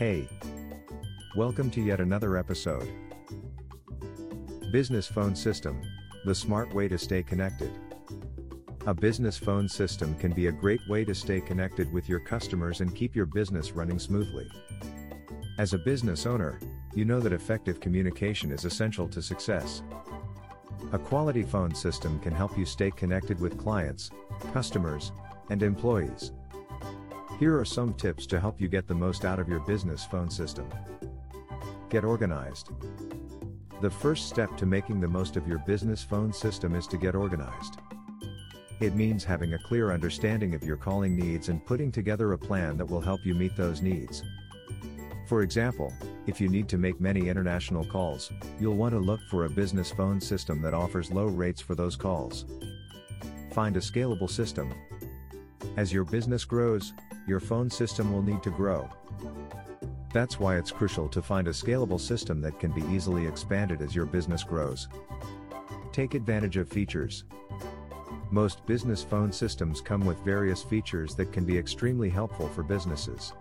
Hey! Welcome to yet another episode. Business Phone System The smart way to stay connected. A business phone system can be a great way to stay connected with your customers and keep your business running smoothly. As a business owner, you know that effective communication is essential to success. A quality phone system can help you stay connected with clients, customers, and employees. Here are some tips to help you get the most out of your business phone system. Get organized. The first step to making the most of your business phone system is to get organized. It means having a clear understanding of your calling needs and putting together a plan that will help you meet those needs. For example, if you need to make many international calls, you'll want to look for a business phone system that offers low rates for those calls. Find a scalable system. As your business grows, your phone system will need to grow. That's why it's crucial to find a scalable system that can be easily expanded as your business grows. Take advantage of features. Most business phone systems come with various features that can be extremely helpful for businesses.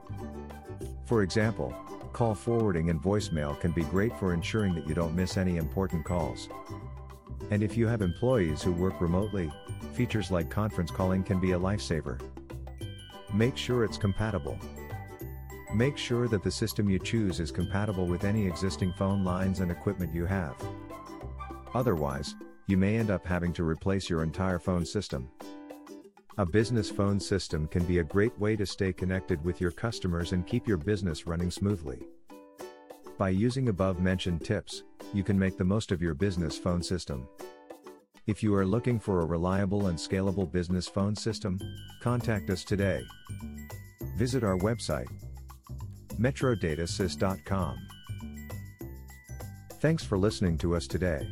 For example, call forwarding and voicemail can be great for ensuring that you don't miss any important calls. And if you have employees who work remotely, features like conference calling can be a lifesaver. Make sure it's compatible. Make sure that the system you choose is compatible with any existing phone lines and equipment you have. Otherwise, you may end up having to replace your entire phone system. A business phone system can be a great way to stay connected with your customers and keep your business running smoothly. By using above mentioned tips, you can make the most of your business phone system. If you are looking for a reliable and scalable business phone system, contact us today. Visit our website metrodatasys.com. Thanks for listening to us today.